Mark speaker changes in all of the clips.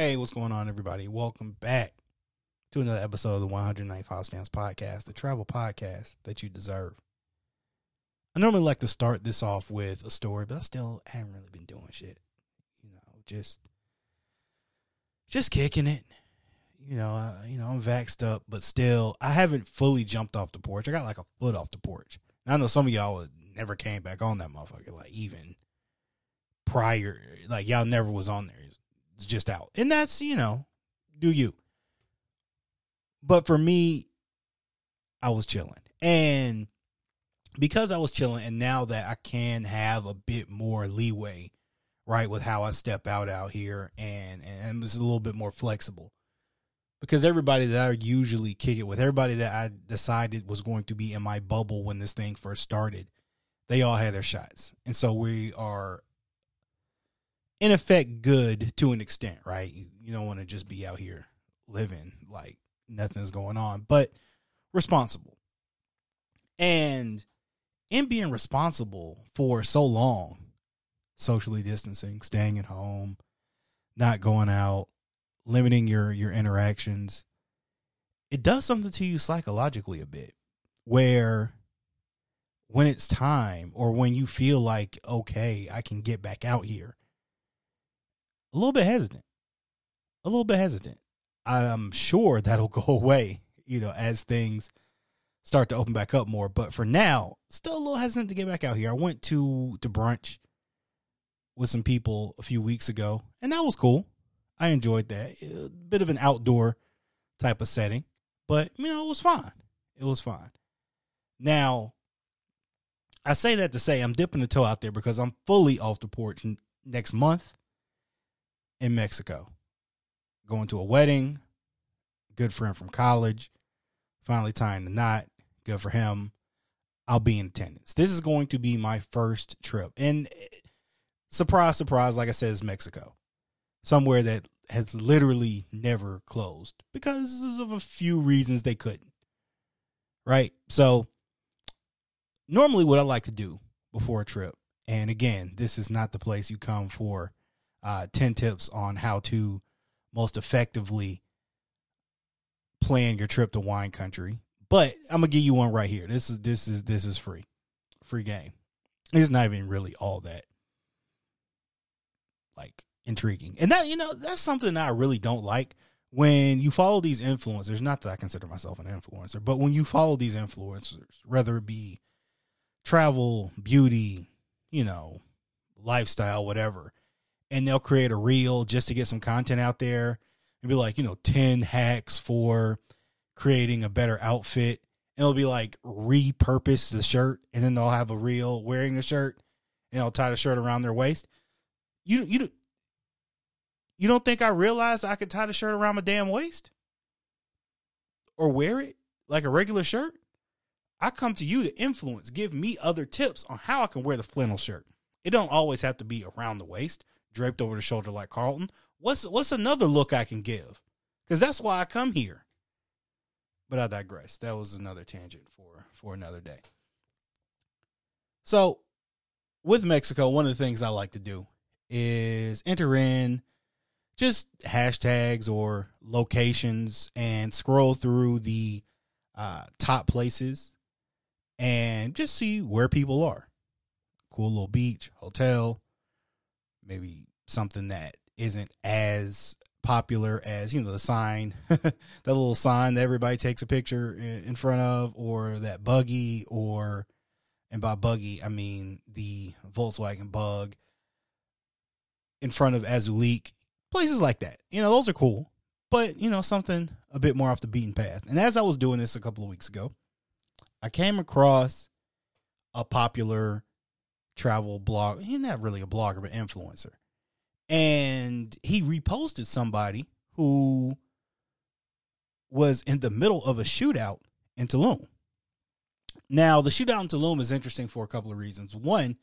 Speaker 1: Hey, what's going on, everybody? Welcome back to another episode of the 109 House Stamps Podcast, the travel podcast that you deserve. I normally like to start this off with a story, but I still haven't really been doing shit. You know, just just kicking it. You know, uh, you know, I'm vaxxed up, but still, I haven't fully jumped off the porch. I got like a foot off the porch. And I know some of y'all never came back on that motherfucker, like even prior, like y'all never was on there. Just out, and that's you know, do you. But for me, I was chilling, and because I was chilling, and now that I can have a bit more leeway, right, with how I step out out here, and and it's a little bit more flexible because everybody that I usually kick it with, everybody that I decided was going to be in my bubble when this thing first started, they all had their shots. And so we are in effect good to an extent, right? You, you don't want to just be out here living like nothing's going on, but responsible. And in being responsible for so long, socially distancing, staying at home, not going out, limiting your your interactions, it does something to you psychologically a bit where when it's time or when you feel like okay, I can get back out here, a little bit hesitant. A little bit hesitant. I'm sure that'll go away, you know, as things start to open back up more. But for now, still a little hesitant to get back out here. I went to to brunch with some people a few weeks ago, and that was cool. I enjoyed that. A bit of an outdoor type of setting, but you know, it was fine. It was fine. Now, I say that to say I'm dipping the toe out there because I'm fully off the porch next month in Mexico. Going to a wedding, good friend from college, finally tying the knot, good for him. I'll be in attendance. This is going to be my first trip. And eh, surprise, surprise, like I said, is Mexico. Somewhere that has literally never closed because of a few reasons they couldn't. Right? So, normally, what I like to do before a trip, and again, this is not the place you come for uh, 10 tips on how to most effectively plan your trip to wine country. But I'm gonna give you one right here. This is this is this is free. Free game. It's not even really all that like intriguing. And that, you know, that's something I really don't like when you follow these influencers, not that I consider myself an influencer, but when you follow these influencers, whether it be travel, beauty, you know, lifestyle, whatever, and they'll create a reel just to get some content out there and be like, you know, 10 hacks for creating a better outfit. And it'll be like repurpose the shirt and then they'll have a reel wearing the shirt and they'll tie the shirt around their waist. You you you don't think I realized I could tie the shirt around my damn waist? Or wear it like a regular shirt? I come to you to influence, give me other tips on how I can wear the flannel shirt. It don't always have to be around the waist draped over the shoulder like Carlton. What's what's another look I can give? Because that's why I come here. But I digress. That was another tangent for for another day. So, with Mexico, one of the things I like to do is enter in just hashtags or locations and scroll through the uh, top places and just see where people are. Cool little beach, hotel, maybe something that isn't as popular as you know the sign that little sign that everybody takes a picture in front of or that buggy or and by buggy i mean the volkswagen bug in front of azulik places like that. You know those are cool but you know something a bit more off the beaten path. And as i was doing this a couple of weeks ago i came across a popular travel blog he's not really a blogger but influencer and he reposted somebody who was in the middle of a shootout in Tulum. Now, the shootout in Tulum is interesting for a couple of reasons. One,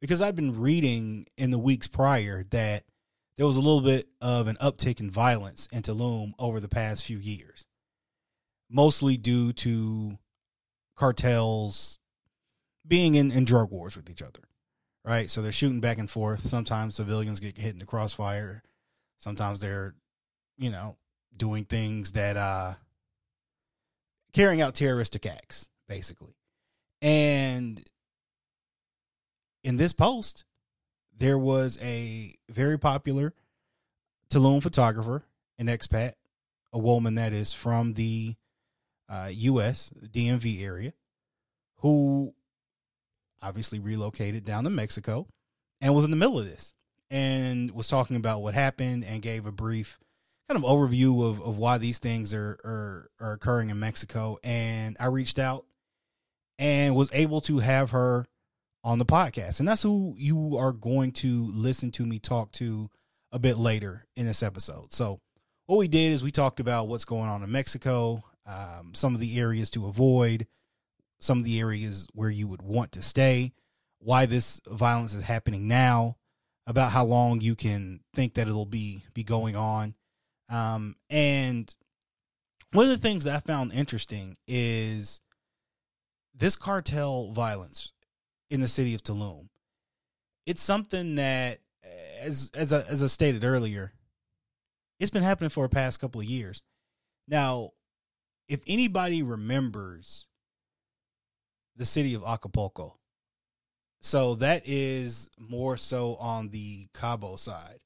Speaker 1: because I've been reading in the weeks prior that there was a little bit of an uptick in violence in Tulum over the past few years, mostly due to cartels being in, in drug wars with each other right? So they're shooting back and forth. Sometimes civilians get hit in the crossfire. Sometimes they're you know, doing things that uh carrying out terroristic acts, basically. And in this post, there was a very popular Tulum photographer, an expat, a woman that is from the uh, U.S. DMV area, who obviously relocated down to Mexico and was in the middle of this and was talking about what happened and gave a brief kind of overview of, of why these things are, are are occurring in Mexico. And I reached out and was able to have her on the podcast. And that's who you are going to listen to me talk to a bit later in this episode. So, what we did is we talked about what's going on in Mexico, um, some of the areas to avoid, some of the areas where you would want to stay, why this violence is happening now, about how long you can think that it'll be be going on. Um, and one of the things that I found interesting is this cartel violence in the city of Tulum. It's something that, as as I, as I stated earlier, it's been happening for the past couple of years. Now, if anybody remembers the city of Acapulco, so that is more so on the Cabo side.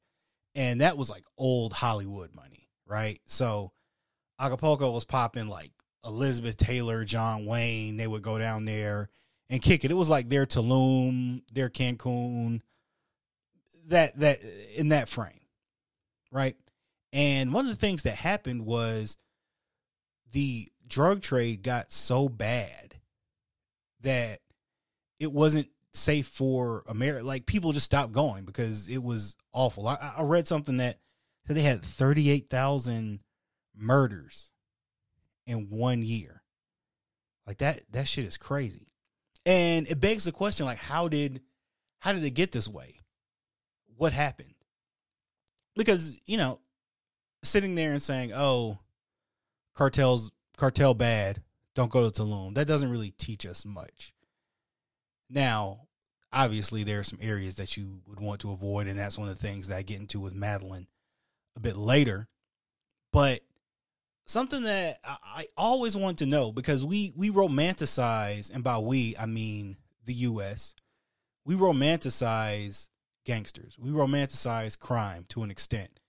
Speaker 1: And that was like old Hollywood money, right? So Acapulco was popping like Elizabeth Taylor, John Wayne. They would go down there and kick it. It was like their Tulum, their Cancun, that that in that frame, right? And one of the things that happened was the drug trade got so bad that it wasn't safe for America. Like people just stopped going because it was awful. I, I read something that said they had thirty eight thousand murders in one year. Like that that shit is crazy. And it begs the question like how did how did it get this way? What happened? Because, you know, sitting there and saying, "Oh, cartels cartel bad, don't go to Tulum." That doesn't really teach us much. Now, obviously there are some areas that you would want to avoid and that's one of the things that I get into with Madeline a bit later. But something that I, always want to know because we we romanticize, and by we I mean the U.S. We romanticize gangsters. We romanticize crime to an extent,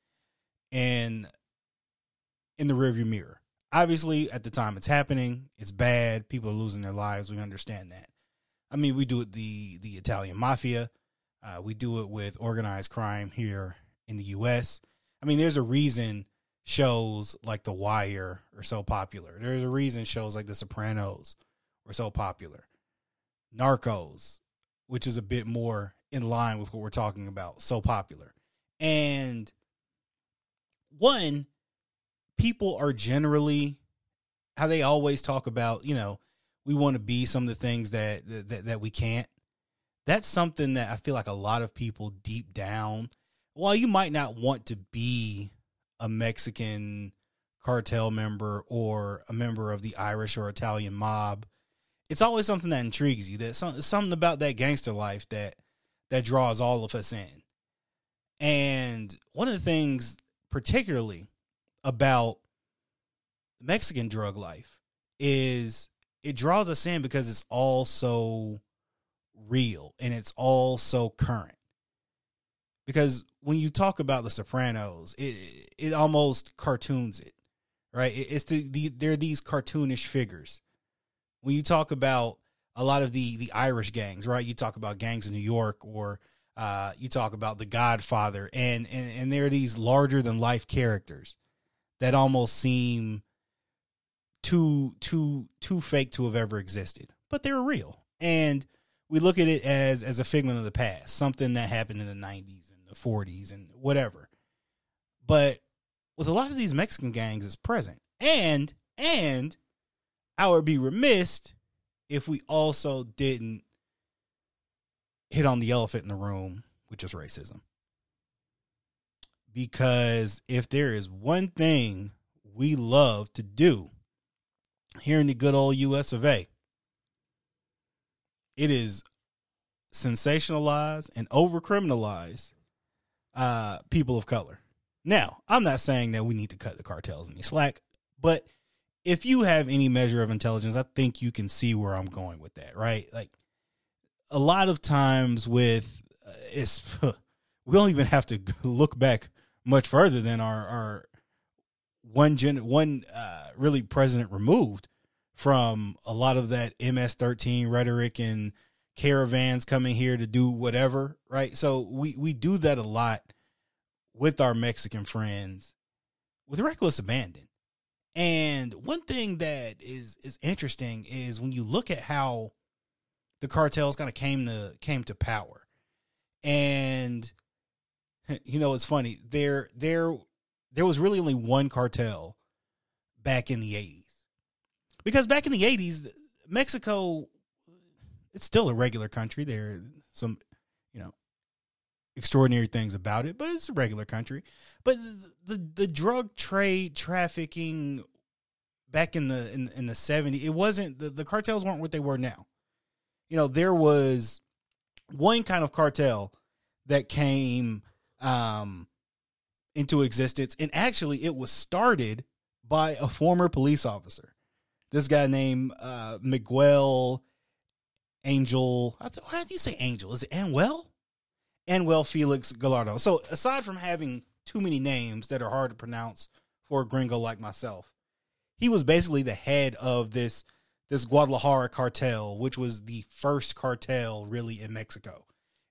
Speaker 1: and in the rearview mirror. Obviously, at the time it's happening, it's bad. People are losing their lives. We understand that. I mean, we do it the the Italian mafia. Uh, we do it with organized crime here in the U.S. I mean, there's a reason shows like The Wire are so popular. There's a reason shows like The Sopranos were so popular. Narcos, which is a bit more in line with what we're talking about, so popular. And one, people are generally how they always talk about, you know, we want to be some of the things that that that we can't. That's something that I feel like a lot of people deep down, while you might not want to be a Mexican cartel member or a member of the Irish or Italian mob, it's always something that intrigues you. That some, something about that gangster life that that draws all of us in. And one of the things, particularly about Mexican drug life, is it draws us in because it's all so real and it's all so current because when you talk about the Sopranos, it it almost cartoons it, right? It, it's the, the they're these cartoonish figures. When you talk about a lot of the the Irish gangs, right? You talk about gangs in New York, or uh, you talk about The Godfather, and and and they're these larger than life characters that almost seem too too too fake to have ever existed, but they're real, and we look at it as as a figment of the past, something that happened in the '90s and the 40s and whatever. But with a lot of these Mexican gangs, it's present. And, and I would be remiss if we also didn't hit on the elephant in the room, which is racism. Because if there is one thing we love to do here in the good old US of A, it is sensationalize and over criminalize uh, people of color. Now, I'm not saying that we need to cut the cartels any slack, but if you have any measure of intelligence, I think you can see where I'm going with that, right? Like a lot of times with uh, it's we don't even have to look back much further than our our one gen one uh, really president removed from a lot of that MS13 rhetoric and caravans coming here to do whatever, right? So we we do that a lot with our Mexican friends with reckless abandon. And one thing that is is interesting is when you look at how the cartels kind of came to came to power. And you know, it's funny. There there there was really only one cartel back in the 80s. Because back in the 80s, Mexico it's still a regular country. There are some, you know, extraordinary things about it, but it's a regular country. But the the, the drug trade trafficking back in the in, in the 70s, it wasn't the, the cartels weren't what they were now. You know, there was one kind of cartel that came um into existence and actually it was started by a former police officer. This guy named uh Miguel Angel. I th- how do you say Angel? Is it Anuel? Anuel Felix Gallardo. So aside from having too many names that are hard to pronounce for a gringo like myself, he was basically the head of this this Guadalajara cartel, which was the first cartel really in Mexico.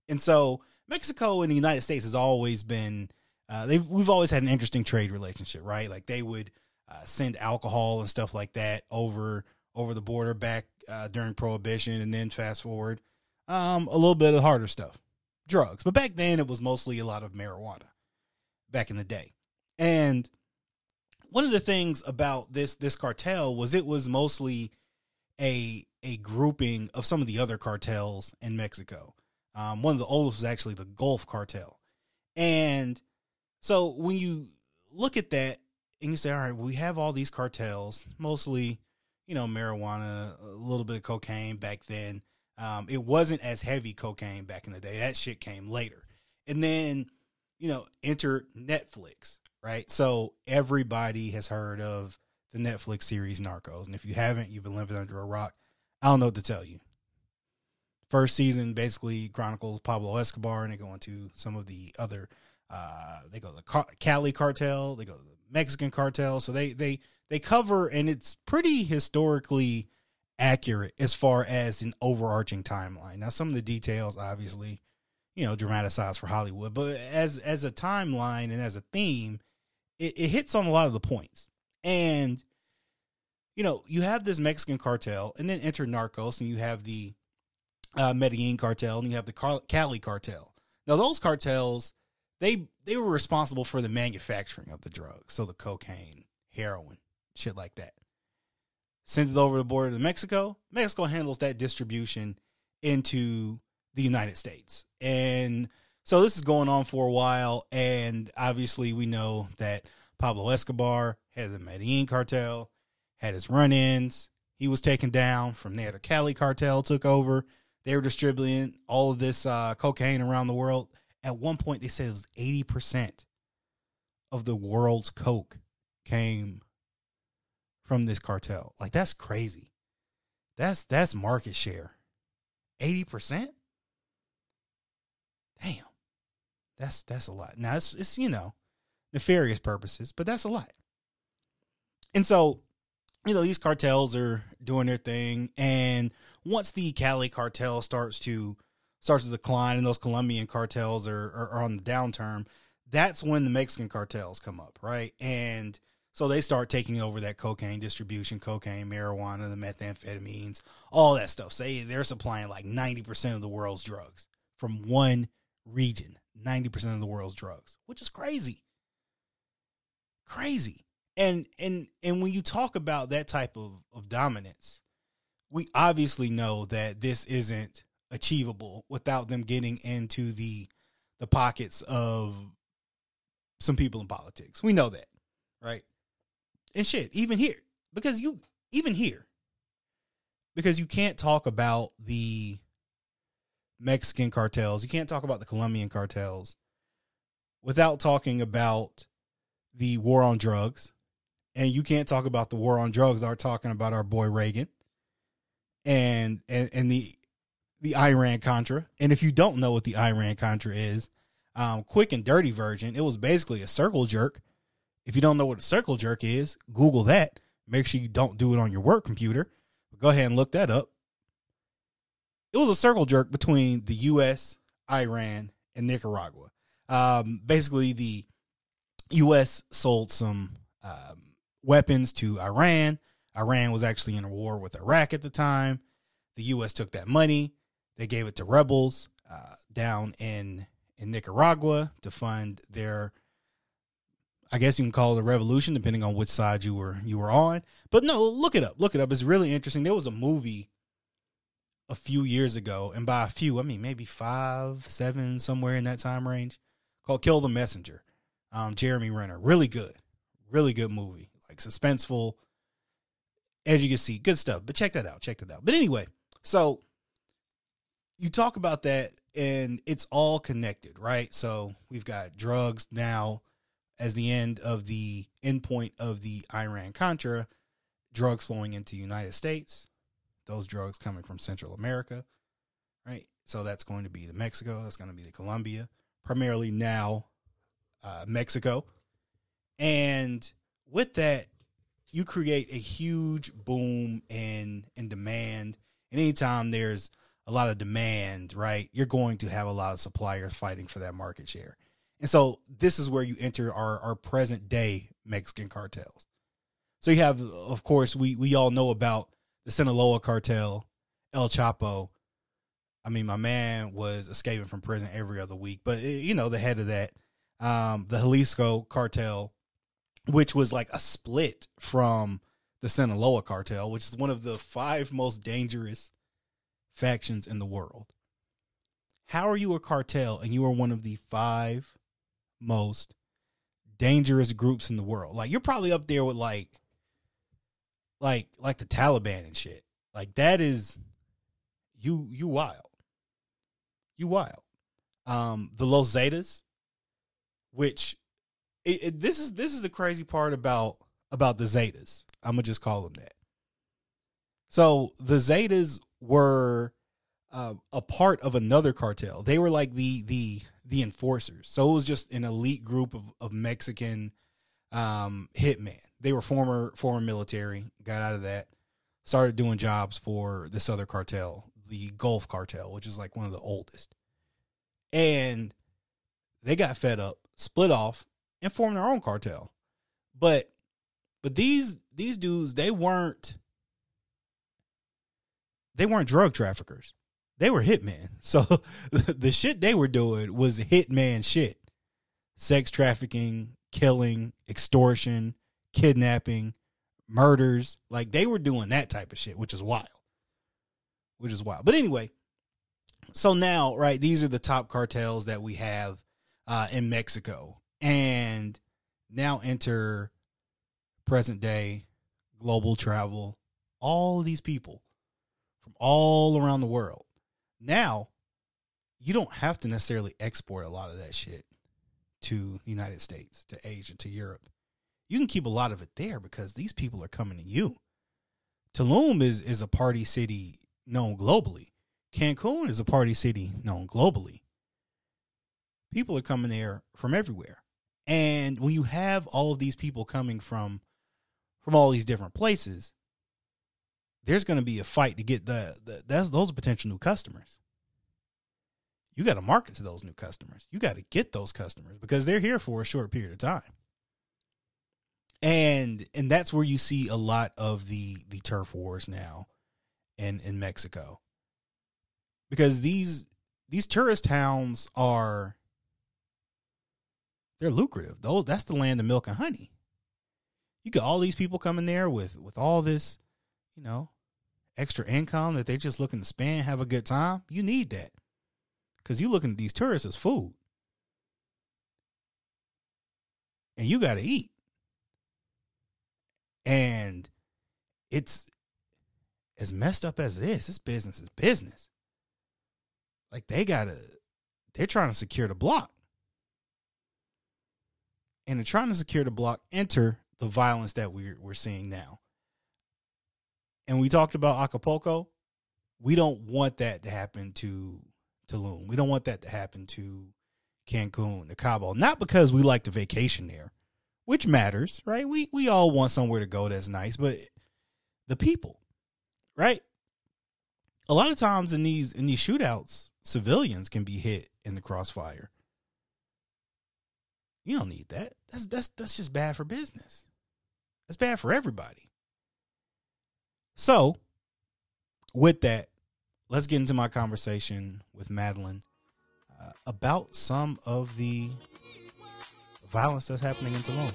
Speaker 1: And so Mexico and the United States has always been uh, they we've always had an interesting trade relationship, right? Like they would uh, send alcohol and stuff like that over over the border back uh, during Prohibition, and then fast forward, um, a little bit of harder stuff, drugs. But back then, it was mostly a lot of marijuana. Back in the day, and one of the things about this this cartel was it was mostly a a grouping of some of the other cartels in Mexico. Um, one of the oldest was actually the Gulf cartel, and so when you look at that and you say, all right, we have all these cartels, mostly you know, marijuana, a little bit of cocaine back then. Um, it wasn't as heavy cocaine back in the day. That shit came later. And then, you know, enter Netflix, right? So everybody has heard of the Netflix series Narcos. And if you haven't, you've been living under a rock. I don't know what to tell you. First season basically chronicles Pablo Escobar, and they go into some of the other. Uh, they go to the Cali cartel, they go to the Mexican cartel. So they they they cover, and it's pretty historically accurate as far as an overarching timeline. Now, some of the details, obviously, you know, dramatized for Hollywood, but as as a timeline and as a theme, it, it hits on a lot of the points. And you know, you have this Mexican cartel, and then enter Narcos, and you have the uh, Medellin cartel, and you have the Cali cartel. Now, those cartels, they they were responsible for the manufacturing of the drugs, so the cocaine, heroin, shit like that. Send it over the border to Mexico. Mexico handles that distribution into the United States. And so this is going on for a while. And obviously, we know that Pablo Escobar had the Medellin cartel, had his run ins. He was taken down. From there, the Cali cartel took over. They were distributing all of this uh, cocaine around the world. At one point, they said it was 80% of the world's coke came from this cartel. Like that's crazy. That's that's market share. 80%? Damn. That's that's a lot. Now it's it's you know, nefarious purposes, but that's a lot. And so, you know, these cartels are doing their thing and once the Cali cartel starts to starts to decline and those Colombian cartels are, are, are on the downturn, that's when the Mexican cartels come up, right? And so they start taking over that cocaine distribution, cocaine, marijuana, the methamphetamines, all that stuff. Say they're supplying like 90% of the world's drugs from one region, 90% of the world's drugs, which is crazy. Crazy. And and and when you talk about that type of, of dominance, we obviously know that this isn't achievable without them getting into the the pockets of some people in politics. We know that, right? and shit, even here, because you, even here, because you can't talk about the Mexican cartels, you can't talk about the Colombian cartels without talking about the war on drugs, and you can't talk about the war on drugs without talking about our boy Reagan and and, and the the Iran Contra. And if you don't know what the Iran Contra is, um, quick and dirty version, it was basically a circle jerk. If you don't know what a circle jerk is, Google that. Make sure you don't do it on your work computer. Go ahead and look that up. It was a circle jerk between the U.S., Iran, and Nicaragua. Um, basically, the U.S. sold some um, weapons to Iran. Iran was actually in a war with Iraq at the time. The U.S. took that money. They gave it to rebels uh, down in in Nicaragua to fund their I guess you can call it a revolution, depending on which side you were you were on. But no, look it up. Look it up. It's really interesting. There was a movie a few years ago, and by a few, I mean maybe five, seven, somewhere in that time range, called "Kill the Messenger." Um, Jeremy Renner, really good, really good movie, like suspenseful, edge you can see, good stuff. But check that out. Check that out. But anyway, so you talk about that, and it's all connected, right? So we've got drugs now as the end of the endpoint of the Iran Contra, drugs flowing into the United States, those drugs coming from Central America, right? So that's going to be the Mexico, that's going to be the Colombia, primarily now uh, Mexico. And with that, you create a huge boom in in demand. And anytime there's a lot of demand, right, you're going to have a lot of suppliers fighting for that market share. And so this is where you enter our, our present day Mexican cartels. So you have, of course, we we all know about the Sinaloa cartel, El Chapo. I mean, my man was escaping from prison every other week, but eh, you know the head of that, um, the Jalisco cartel, which was like a split from the Sinaloa cartel, which is one of the five most dangerous factions in the world. How are you a cartel and you are one of the five most dangerous groups in the world. Like you're probably up there with like like like the Taliban and shit. Like that is you you wild. You wild. Um the Los Zetas which it, it, this is this is the crazy part about about the Zetas. I'm gonna just call them that. So the Zetas were uh, a part of another cartel. They were like the the the enforcers. So it was just an elite group of, of Mexican um, hitmen. They were former former military, got out of that, started doing jobs for this other cartel, the Gulf cartel, which is like one of the oldest. And they got fed up, split off, and formed their own cartel. But but these these dudes, they weren't they weren't drug traffickers they were hitmen. So the shit they were doing was hitman shit. Sex trafficking, killing, extortion, kidnapping, murders. Like they were doing that type of shit, which is wild. Which is wild. But anyway, so now, right, these are the top cartels that we have uh, in Mexico. And now enter present day global travel, all these people from all around the world now you don't have to necessarily export a lot of that shit to the United States, to Asia, to Europe. You can keep a lot of it there because these people are coming to you. Tulum is is a party city known globally. Cancun is a party city known globally. People are coming there from everywhere. And when you have all of these people coming from from all these different places, there's going to be a fight to get the, the that's those potential new customers. You got to market to those new customers. You got to get those customers because they're here for a short period of time. And and that's where you see a lot of the the turf wars now in in Mexico. Because these these tourist towns are they're lucrative. Those that's the land of milk and honey. You got all these people coming there with with all this you know, extra income that they're just looking to spend, have a good time, you need that. Because you're looking at these tourists as food. And you got to eat. And it's as messed up as it is, this business is business. Like they got to, they're trying to secure the block. And in trying to secure the block, enter the violence that we're we're seeing now. And we talked about Acapulco. We don't want that to happen to Tulum. We don't want that to happen to Cancun, to Cabo. Not because we like to vacation there, which matters, right? We we all want somewhere to go that's nice, but the people, right? A lot of times in these in these shootouts, civilians can be hit in the crossfire. You don't need that. That's that's that's just bad for business. That's bad for everybody. So, with that, let's get into my conversation with Madeline uh, about some of the violence that's happening in Tulum.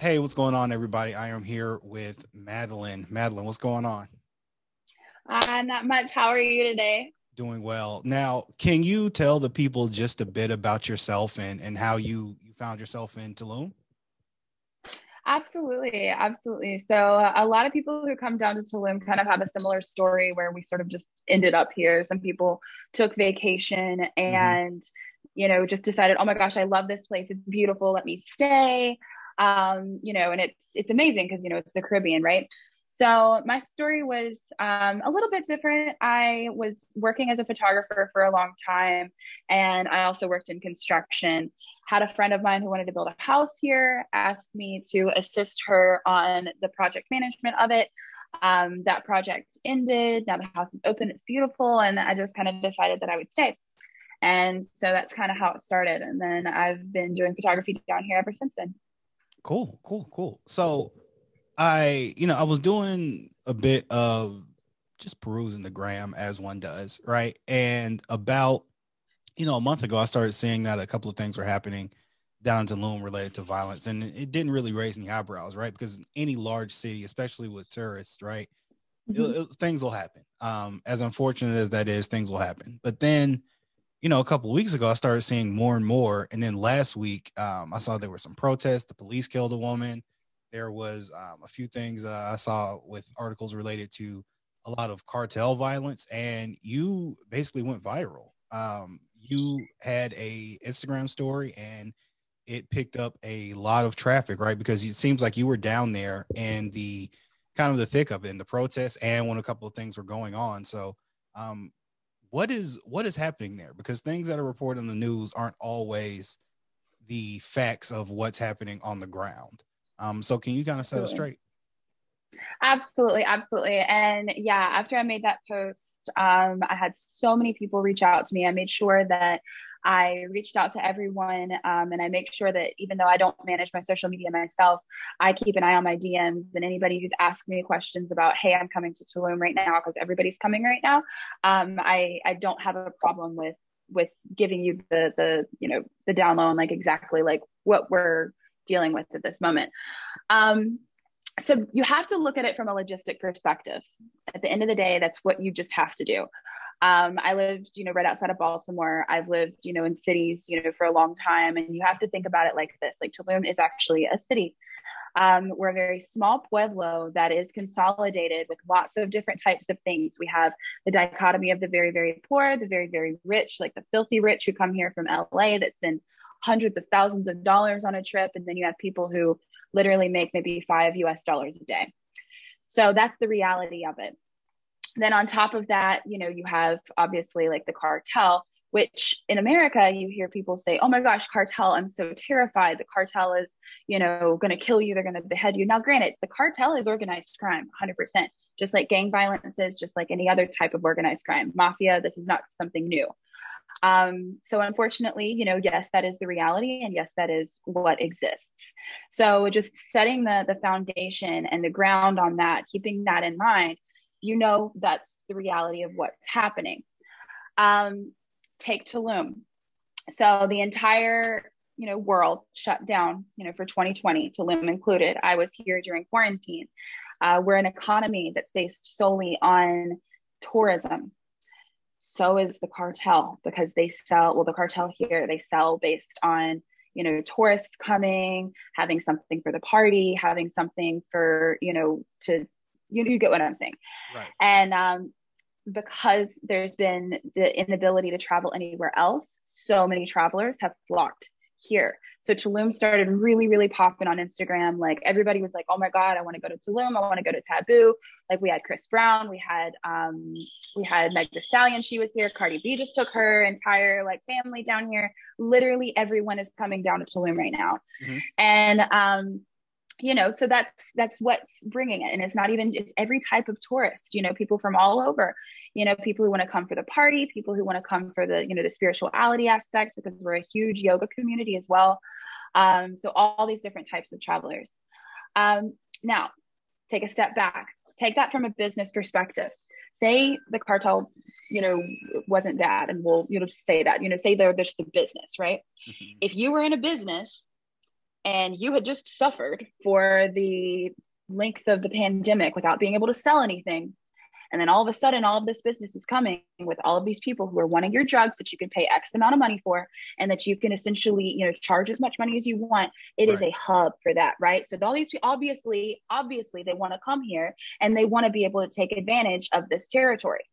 Speaker 1: Hey, what's going on, everybody? I am here with Madeline. Madeline, what's going on?
Speaker 2: Uh, not much. How are you today?
Speaker 1: Doing well. Now, can you tell the people just a bit about yourself and, and how you, you found yourself in Tulum?
Speaker 2: Absolutely, absolutely. So uh, a lot of people who come down to Tulum kind of have a similar story where we sort of just ended up here. Some people took vacation mm-hmm. and mm-hmm. you know just decided, oh my gosh, I love this place. It's beautiful. Let me stay um, you know, and it's it's amazing because you know it's the Caribbean, right? So my story was um, a little bit different. I was working as a photographer for a long time, and I also worked in construction. Had a friend of mine who wanted to build a house here, asked me to assist her on the project management of it. Um, that project ended. Now the house is open. It's beautiful, and I just kind of decided that I would stay. And so that's kind of how it started. And then I've been doing photography down here ever since then.
Speaker 1: Cool, cool, cool. So I, you know, I was doing a bit of just perusing the gram as one does, right? And about, you know, a month ago, I started seeing that a couple of things were happening down in Tulum related to violence, and it didn't really raise any eyebrows, right? Because any large city, especially with tourists, right, mm-hmm. it, it, things will happen. Um, as unfortunate as that is, things will happen. But then you know, a couple weeks ago, I started seeing more and more. And then last week, um, I saw there were some protests. The police killed a woman. There was um, a few things uh, I saw with articles related to a lot of cartel violence, and you basically went viral. Um, you had a Instagram story, and it picked up a lot of traffic, right? Because it seems like you were down there and the kind of the thick of it, in the protests, and when a couple of things were going on. So, um, what is what is happening there? Because things that are reported in the news aren't always the facts of what's happening on the ground. Um so can you kind of set us straight?
Speaker 2: Absolutely absolutely. And yeah after i made that post um i had so many people reach out to me. I made sure that I reached out to everyone um, and I make sure that even though I don't manage my social media myself, I keep an eye on my DMs and anybody who's asked me questions about, hey, I'm coming to Tulum right now because everybody's coming right now. Um, I, I don't have a problem with with giving you the the you know the down low and like exactly like what we're dealing with at this moment. Um, so you have to look at it from a logistic perspective. At the end of the day, that's what you just have to do. Um, I lived, you know, right outside of Baltimore. I've lived, you know, in cities, you know, for a long time. And you have to think about it like this like Tulum is actually a city. Um, we're a very small pueblo that is consolidated with lots of different types of things. We have the dichotomy of the very, very poor, the very, very rich, like the filthy rich who come here from LA that spend hundreds of thousands of dollars on a trip. And then you have people who literally make maybe five US dollars a day. So that's the reality of it then on top of that, you know, you have obviously like the cartel, which in America you hear people say, "Oh my gosh, cartel! I'm so terrified. The cartel is, you know, going to kill you. They're going to behead you." Now, granted, the cartel is organized crime, 100%, just like gang violence is, just like any other type of organized crime. Mafia. This is not something new. Um, so unfortunately, you know, yes, that is the reality, and yes, that is what exists. So just setting the the foundation and the ground on that, keeping that in mind you know that's the reality of what's happening. Um, take Tulum. So the entire you know world shut down you know for 2020 Tulum included. I was here during quarantine. Uh, we're an economy that's based solely on tourism. So is the cartel because they sell well the cartel here they sell based on you know tourists coming having something for the party having something for you know to you, you get what i'm saying
Speaker 1: right
Speaker 2: and um because there's been the inability to travel anywhere else so many travelers have flocked here so Tulum started really, really popping on Instagram. Like everybody was like, "Oh my god, I want to go to Tulum. I want to go to Taboo." Like we had Chris Brown, we had um, we had Meg Thee Stallion. She was here. Cardi B just took her entire like family down here. Literally everyone is coming down to Tulum right now, mm-hmm. and um, you know so that's that's what's bringing it. And it's not even it's every type of tourist you know people from all over you know people who want to come for the party people who want to come for the you know the spirituality aspect because we're a huge yoga community as well. Um, so all these different types of travelers. Um, now take a step back. Take that from a business perspective. Say the cartel you know wasn't bad and we'll you know say that you know say they're just the business right? Mm-hmm. if you were in a business and you had just suffered for the length of the pandemic without being able to sell anything. And then all of a sudden all of this business is coming with all of these people who are wanting your drugs that you can pay x amount of money for and that you can essentially you know charge as much money as you want. It right. is a hub for that right? So all these people obviously obviously they want to come here and they want to be able to take advantage of this territory.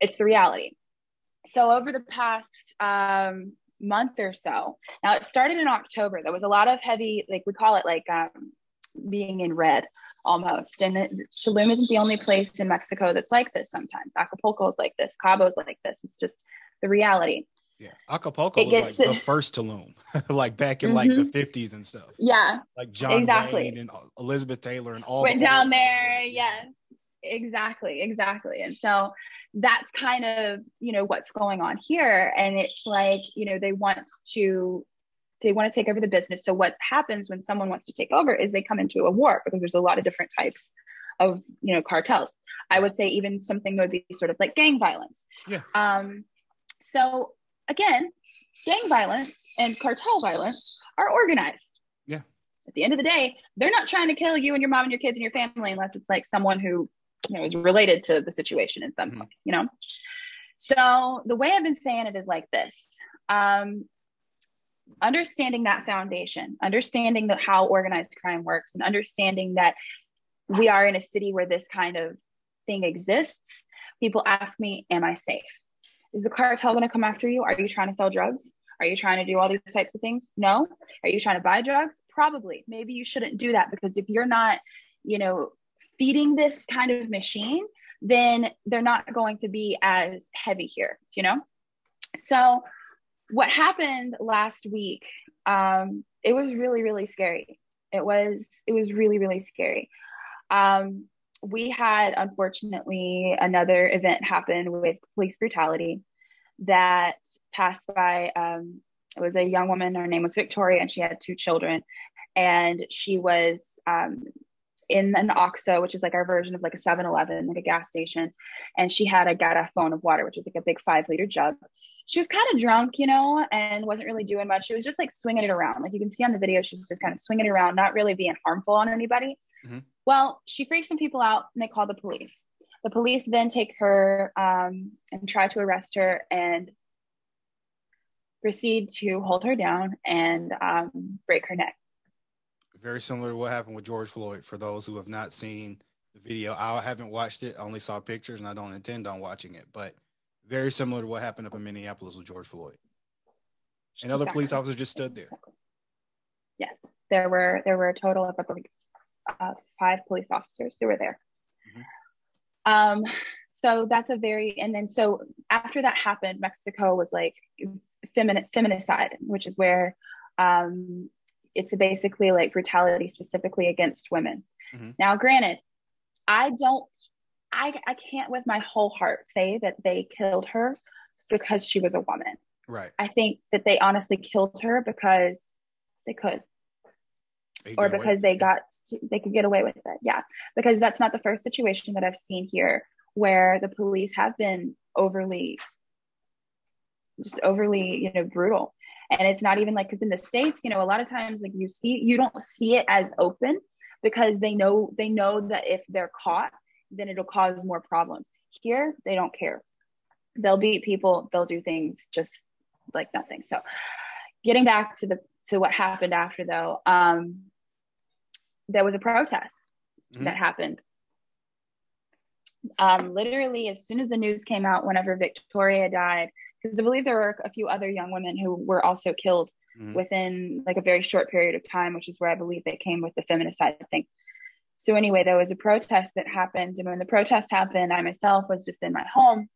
Speaker 2: It's the reality. So over the past um, month or so. Now it started in October. There was a lot of heavy, like we call it like um, being in red almost. And it, Tulum isn't the only place in Mexico that's like this sometimes. Acapulco is like this, Cabo's like this. It's just the reality.
Speaker 1: Yeah, Acapulco it was like to, the first Tulum, like back in mm-hmm. like the 50s mm-hmm. and stuff.
Speaker 2: Yeah.
Speaker 1: Like John exactly. Wayne and Elizabeth Taylor and all
Speaker 2: went down there. Yes. Exactly, exactly. And so that's kind of you know what's going on here. And it's like you know they want to they want to take over the business. So what happens when someone wants to take over is they come into a war because there's a lot of different types of you know cartels. I would say even something would be sort of like gang violence.
Speaker 1: Yeah.
Speaker 2: Um so again gang violence and cartel violence are organized.
Speaker 1: Yeah.
Speaker 2: At the end of the day they're not trying to kill you and your mom and your kids and your family unless it's like someone who you know is related to the situation in some mm-hmm. place you know? So the way i've been saying it is like this um, understanding that foundation understanding that how organized crime works and understanding that we are in a city where this kind of thing exists people ask me am i safe? Is the cartel going to come after you? Are you trying to sell drugs? Are you trying to do all these types of things? No. Are you trying to buy drugs? Probably. Maybe you shouldn't do that because if you're not you know feeding this kind of machine, then they're not going to be as heavy here, you know? So, what happened last week, um, it was really, really scary. It was, it was really, really scary. Um, we had, unfortunately, another event happen with police brutality that passed by. Um, it was a young woman. Her name was Victoria, and she had two children. And she was um, in an OXXO, which is like our version of like a 7 Eleven, like a gas station. And she had a garrafon of water, which is like a big five liter jug. She was kind of drunk, you know, and wasn't really doing much. She was just like swinging it around. Like you can see on the video, she's just kind of swinging it around, not really being harmful on anybody. Mm-hmm. Well, she freaked some people out and they called the police. The police then take her um, and try to arrest her and proceed to hold her down and um, break her neck
Speaker 1: very similar to what happened with George Floyd. For those who have not seen the video, I haven't watched it. I only saw pictures, and I don't intend on watching it. But very similar to what happened up in Minneapolis with George Floyd. And other exactly. police officers just stood there.
Speaker 2: Yes, there were there were a total of I believe uh, five police officers who were there. Mm-hmm. Um, so that's a very and then so after that happened, Mexico was like feminine feminicide, which is where um, it's basically like brutality specifically against women. Mm-hmm. Now, granted, I don't, I, I can't with my whole heart say that they killed her because she was a woman.
Speaker 1: Right.
Speaker 2: I think that they honestly killed her because they could. They or because they got they could get away with it. Yeah. Because that's not the first situation that I've seen here where the police have been overly just overly, you know, brutal and it's not even like because in the states you know a lot of times like you see you don't see it as open because they know they know that if they're caught then it'll cause more problems here they don't care they'll beat people they'll do things just like nothing so getting back to the to what happened after though, um, there was a protest mm-hmm. that happened. Um, literally, as soon as the news came out, whenever Victoria died, because I believe there were a few other young women who were also killed mm-hmm. within like a very short period of time, which is where I believe they came with the feminist side of things. So anyway, there was a protest that happened, and when the protest happened, I myself was just in my home.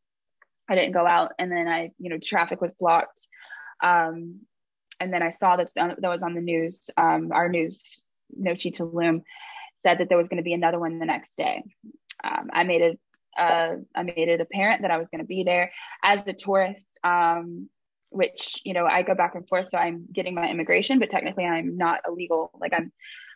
Speaker 2: I didn't go out, and then I, you know, traffic was blocked. Um, and then I saw that that was on the news. Um, our news, Nochi Tulum, said that there was going to be another one the next day. Um, I made it. Uh, I made it apparent that I was going to be there as a tourist. Um, which you know I go back and forth, so I'm getting my immigration, but technically I'm not illegal. Like I'm,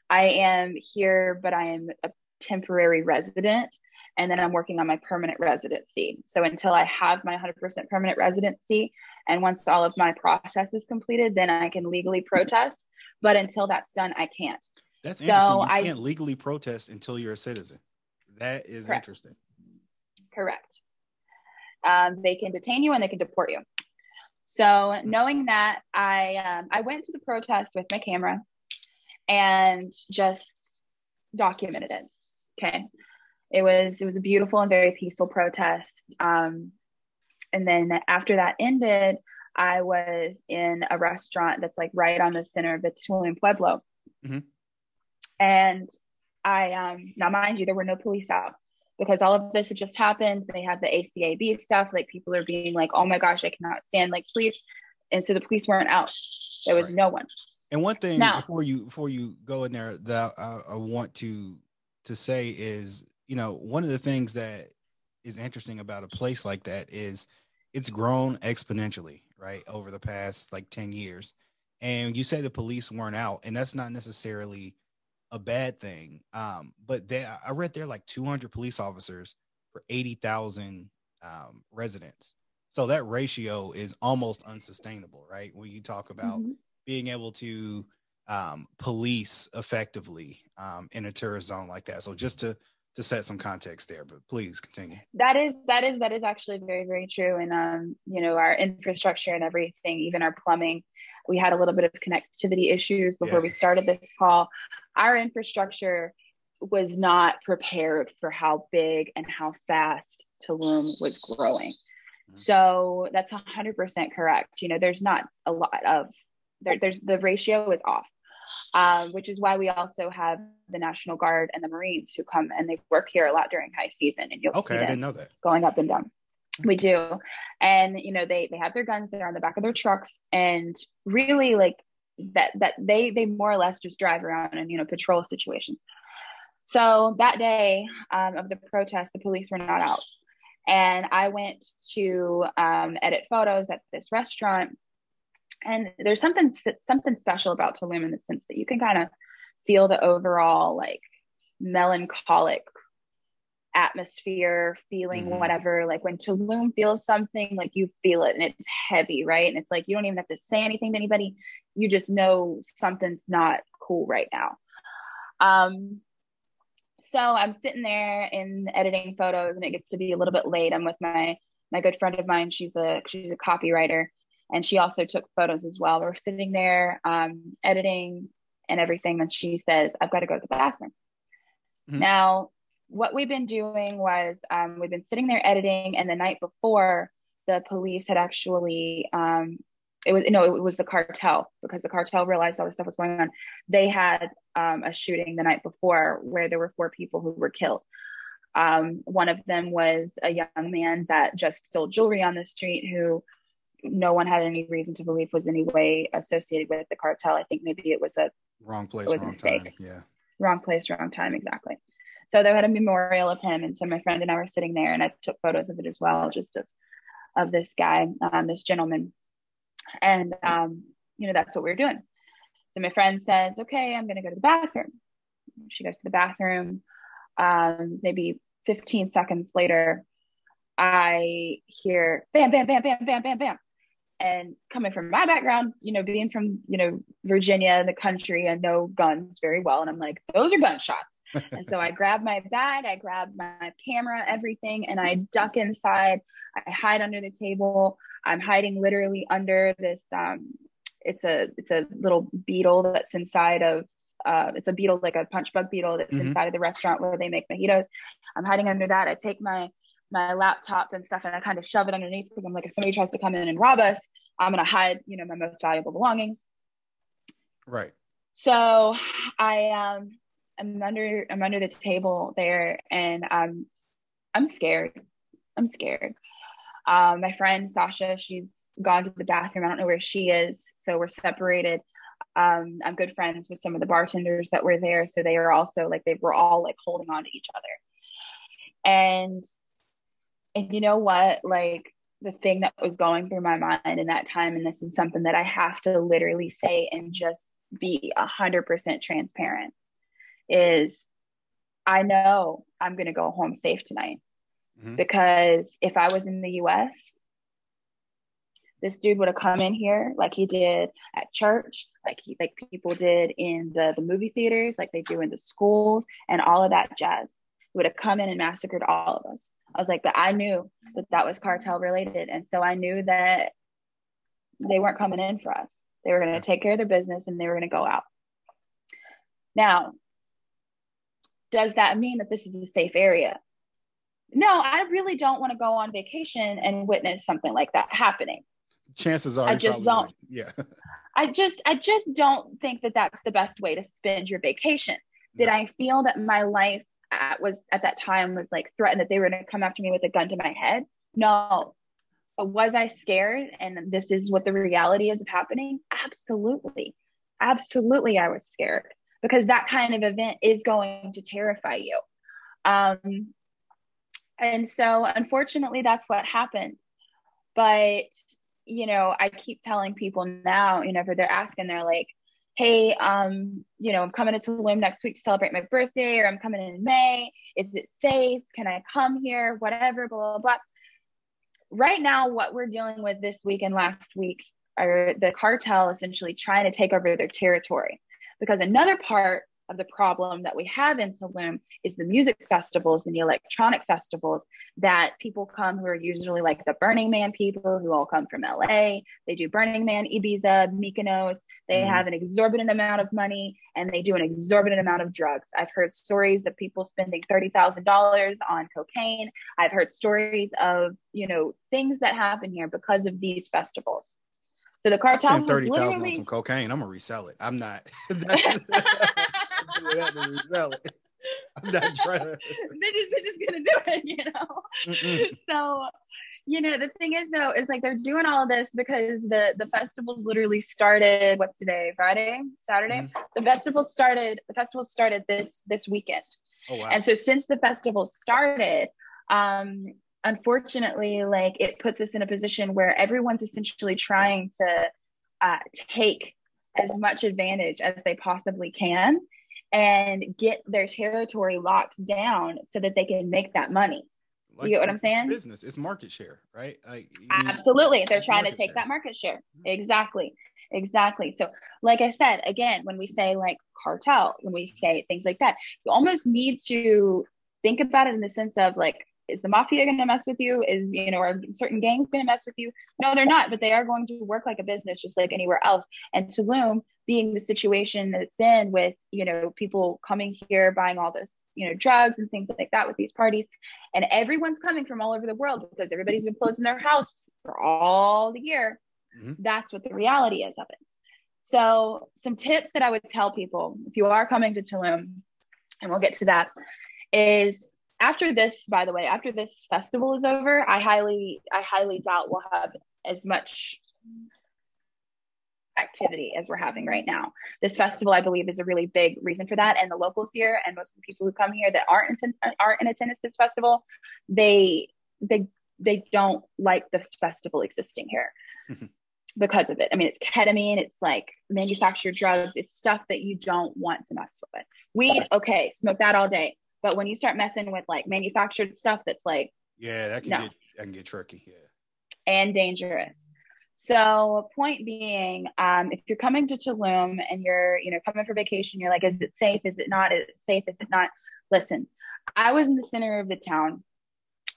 Speaker 2: I am here, but I am a temporary resident, and then I'm working on my permanent residency. So until I have my 100% permanent residency, and once all of my process is completed, then I can legally protest. But until that's done, I can't.
Speaker 1: That's interesting. So you can't legally protest until you're a citizen. That is correct. interesting.
Speaker 2: Correct. Um, they can detain you and they can deport you. So knowing that, I um, I went to the protest with my camera and just documented it. Okay, it was it was a beautiful and very peaceful protest. Um, and then after that ended, I was in a restaurant that's like right on the center of the Tulum Pueblo. Mm-hmm. And I, um, now mind you, there were no police out because all of this had just happened. They have the ACAB stuff. Like people are being like, oh my gosh, I cannot stand like police. And so the police weren't out. There was right. no one.
Speaker 1: And one thing now, before you before you go in there that I, I want to to say is, you know, one of the things that is interesting about a place like that is it's grown exponentially, right, over the past like 10 years. And you say the police weren't out, and that's not necessarily a bad thing. Um, but they, I read there like 200 police officers for 80,000 um, residents. So that ratio is almost unsustainable, right? When you talk about mm-hmm. being able to um, police effectively um, in a tourist zone like that. So just to to set some context there but please continue
Speaker 2: that is that is that is actually very very true and um you know our infrastructure and everything even our plumbing we had a little bit of connectivity issues before yeah. we started this call our infrastructure was not prepared for how big and how fast Tulum was growing. Mm-hmm. So that's 100% correct. You know, there's not a lot of there, there's the ratio is off um, which is why we also have the National Guard and the Marines who come and they work here a lot during high season. And you'll
Speaker 1: okay,
Speaker 2: see
Speaker 1: I didn't know that
Speaker 2: going up and down. We do, and you know they they have their guns. They're on the back of their trucks, and really like that that they they more or less just drive around and you know patrol situations. So that day um, of the protest, the police were not out, and I went to um, edit photos at this restaurant and there's something something special about Tulum in the sense that you can kind of feel the overall like melancholic atmosphere, feeling mm-hmm. whatever. Like when Tulum feels something, like you feel it and it's heavy, right? And it's like you don't even have to say anything to anybody. You just know something's not cool right now. Um, so I'm sitting there in editing photos and it gets to be a little bit late. I'm with my my good friend of mine. She's a she's a copywriter and she also took photos as well. We're sitting there um, editing and everything, and she says, "I've got to go to the bathroom." Mm-hmm. Now, what we've been doing was um, we've been sitting there editing, and the night before, the police had actually um, it was no, it was the cartel because the cartel realized all this stuff was going on. They had um, a shooting the night before where there were four people who were killed. Um, one of them was a young man that just sold jewelry on the street who no one had any reason to believe was any way associated with the cartel. I think maybe it was a
Speaker 1: wrong place, it was wrong mistake. time. Yeah.
Speaker 2: Wrong place, wrong time, exactly. So they had a memorial of him. And so my friend and I were sitting there and I took photos of it as well, just of of this guy, um, this gentleman. And um, you know, that's what we were doing. So my friend says, Okay, I'm gonna go to the bathroom. She goes to the bathroom. Um, maybe 15 seconds later, I hear bam, bam, bam, bam, bam, bam, bam and coming from my background, you know, being from, you know, Virginia, and the country, I know guns very well. And I'm like, those are gunshots. and so I grab my bag, I grab my camera, everything, and I duck inside. I hide under the table. I'm hiding literally under this um, it's a it's a little beetle that's inside of uh, it's a beetle like a punch bug beetle that's mm-hmm. inside of the restaurant where they make mojitos. I'm hiding under that. I take my my laptop and stuff and I kind of shove it underneath because I'm like, if somebody tries to come in and rob us, I'm gonna hide, you know, my most valuable belongings.
Speaker 1: Right.
Speaker 2: So I um I'm under I'm under the table there and um I'm scared. I'm scared. Um, my friend Sasha, she's gone to the bathroom. I don't know where she is. So we're separated. Um, I'm good friends with some of the bartenders that were there. So they are also like, they were all like holding on to each other. And, and you know what? Like the thing that was going through my mind in that time, and this is something that I have to literally say and just be a hundred percent transparent is I know I'm going to go home safe tonight. Mm-hmm. Because if I was in the US, this dude would have come in here like he did at church, like he like people did in the, the movie theaters, like they do in the schools and all of that jazz. He would have come in and massacred all of us. I was like, but I knew that that was cartel related. And so I knew that they weren't coming in for us. They were going to take care of their business and they were going to go out. Now, does that mean that this is a safe area? no, I really don't want to go on vacation and witness something like that happening.
Speaker 1: Chances are,
Speaker 2: I just don't.
Speaker 1: Yeah.
Speaker 2: I just, I just don't think that that's the best way to spend your vacation. Did no. I feel that my life at, was at that time was like threatened that they were going to come after me with a gun to my head? No. But was I scared? And this is what the reality is of happening? Absolutely. Absolutely, I was scared because that kind of event is going to terrify you. Um, and so, unfortunately, that's what happened. But, you know, I keep telling people now, you know, they're asking, they're like, hey, um, you know, I'm coming to Tulum next week to celebrate my birthday, or I'm coming in May. Is it safe? Can I come here? Whatever, blah, blah, blah. Right now, what we're dealing with this week and last week are the cartel essentially trying to take over their territory. Because another part of the problem that we have in Tulum is the music festivals and the electronic festivals that people come who are usually like the Burning Man people who all come from LA. They do Burning Man, Ibiza, Mykonos. They mm-hmm. have an exorbitant amount of money and they do an exorbitant amount of drugs. I've heard stories of people spending $30,000 on cocaine. I've heard stories of, you know, things that happen here because of these festivals. So the cartel
Speaker 1: spent thirty thousand on some cocaine. I'm gonna resell it. I'm not. That's, that to resell it. I'm not trying to.
Speaker 2: they're, just, they're just gonna do it, you know. Mm-mm. So, you know, the thing is though, is like they're doing all this because the the festivals literally started. What's today? Friday, Saturday. Mm-hmm. The festival started. The festival started this this weekend. Oh wow! And so since the festival started, um, unfortunately, like it puts us in a position where everyone's essentially trying to uh, take as much advantage as they possibly can and get their territory locked down so that they can make that money. Like you get what I'm saying?
Speaker 1: Business, it's market share, right? Like,
Speaker 2: Absolutely. They're trying to take share. that market share. Mm-hmm. Exactly. Exactly. So, like I said, again, when we say like cartel, when we say things like that, you almost need to think about it in the sense of like, is the mafia going to mess with you? Is, you know, are certain gangs going to mess with you? No, they're not, but they are going to work like a business just like anywhere else. And Tulum being the situation that it's in with, you know, people coming here, buying all this, you know, drugs and things like that with these parties. And everyone's coming from all over the world because everybody's been closing their house for all the year. Mm-hmm. That's what the reality is of it. So, some tips that I would tell people if you are coming to Tulum, and we'll get to that, is after this by the way after this festival is over i highly i highly doubt we'll have as much activity as we're having right now. This festival i believe is a really big reason for that. And the locals here and most of the people who come here that aren't in, aren't in attendance this festival they they they don't like this festival existing here mm-hmm. because of it. I mean it's ketamine it's like manufactured drugs it's stuff that you don't want to mess with. Weed okay smoke that all day but when you start messing with like manufactured stuff that's like
Speaker 1: yeah, that can no. get that can get tricky. Yeah.
Speaker 2: And dangerous. So point being, um, if you're coming to Tulum and you're, you know, coming for vacation, you're like, is it safe? Is it not? Is it safe? Is it not? Listen, I was in the center of the town.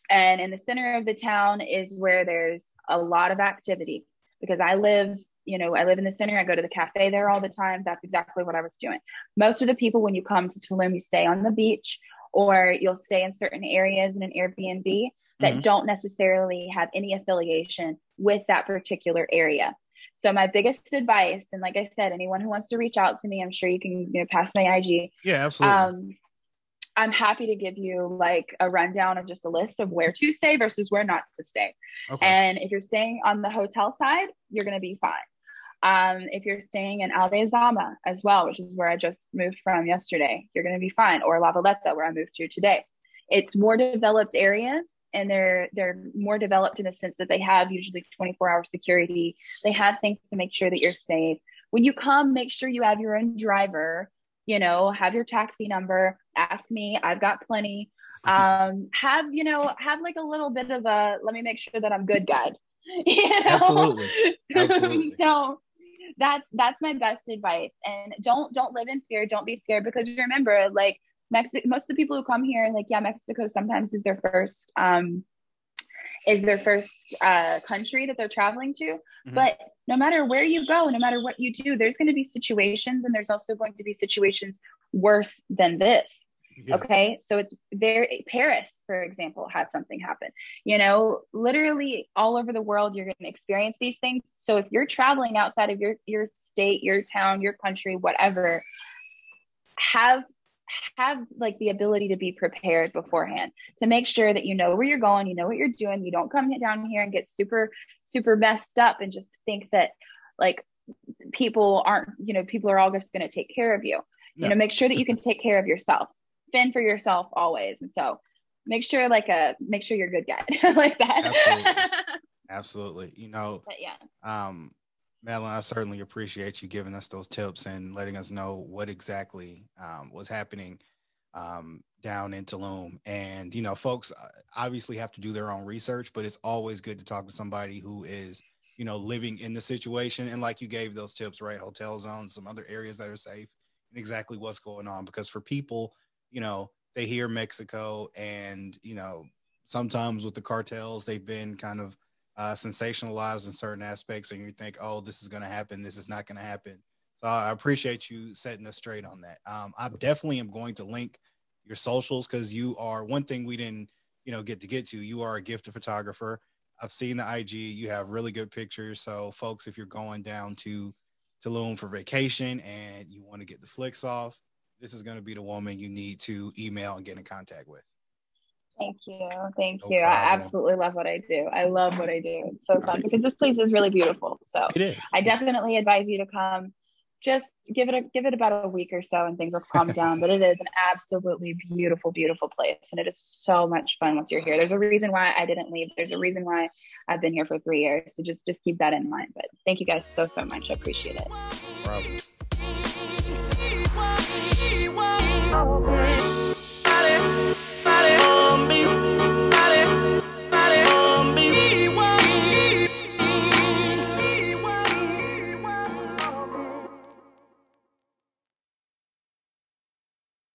Speaker 2: And in the center of the town is where there's a lot of activity because I live you know, I live in the center. I go to the cafe there all the time. That's exactly what I was doing. Most of the people, when you come to Tulum, you stay on the beach or you'll stay in certain areas in an Airbnb that mm-hmm. don't necessarily have any affiliation with that particular area. So my biggest advice, and like I said, anyone who wants to reach out to me, I'm sure you can you know pass my IG.
Speaker 1: Yeah, absolutely. Um,
Speaker 2: I'm happy to give you like a rundown of just a list of where to stay versus where not to stay. Okay. And if you're staying on the hotel side, you're going to be fine. Um, if you're staying in Aldea as well, which is where I just moved from yesterday, you're going to be fine. Or La Veleta, where I moved to today. It's more developed areas, and they're they're more developed in the sense that they have usually 24 hour security. They have things to make sure that you're safe. When you come, make sure you have your own driver you know, have your taxi number, ask me, I've got plenty. Um, have, you know, have like a little bit of a let me make sure that I'm good guide.
Speaker 1: You know? Absolutely. Absolutely.
Speaker 2: so that's that's my best advice. And don't don't live in fear, don't be scared because remember, like Mexico most of the people who come here, like, yeah, Mexico sometimes is their first um is their first uh, country that they're traveling to. Mm-hmm. But no matter where you go, no matter what you do, there's going to be situations, and there's also going to be situations worse than this. Yeah. Okay. So it's very, Paris, for example, had something happen. You know, literally all over the world, you're going to experience these things. So if you're traveling outside of your, your state, your town, your country, whatever, have have like the ability to be prepared beforehand to make sure that you know where you're going, you know what you're doing, you don't come down here and get super, super messed up and just think that like people aren't, you know, people are all just going to take care of you. You know, make sure that you can take care of yourself, fend for yourself always. And so make sure like a, uh, make sure you're a good guy like that.
Speaker 1: Absolutely. Absolutely. You know,
Speaker 2: but yeah.
Speaker 1: Um, Madeline, I certainly appreciate you giving us those tips and letting us know what exactly um, was happening um, down in Tulum. And, you know, folks uh, obviously have to do their own research, but it's always good to talk to somebody who is, you know, living in the situation. And like you gave those tips, right? Hotel zones, some other areas that are safe, and exactly what's going on. Because for people, you know, they hear Mexico and, you know, sometimes with the cartels, they've been kind of uh, sensationalized in certain aspects, and you think, "Oh, this is going to happen. This is not going to happen." So I appreciate you setting us straight on that. Um, I definitely am going to link your socials because you are one thing we didn't, you know, get to get to. You are a gifted photographer. I've seen the IG. You have really good pictures. So, folks, if you're going down to Tulum for vacation and you want to get the flicks off, this is going to be the woman you need to email and get in contact with.
Speaker 2: Thank you. Thank no you. Problem. I absolutely love what I do. I love what I do. It's so fun because this place is really beautiful. So I definitely advise you to come. Just give it a give it about a week or so and things will calm down. But it is an absolutely beautiful, beautiful place. And it is so much fun once you're here. There's a reason why I didn't leave. There's a reason why I've been here for three years. So just just keep that in mind. But thank you guys so so much. I appreciate it. No Body, body on me.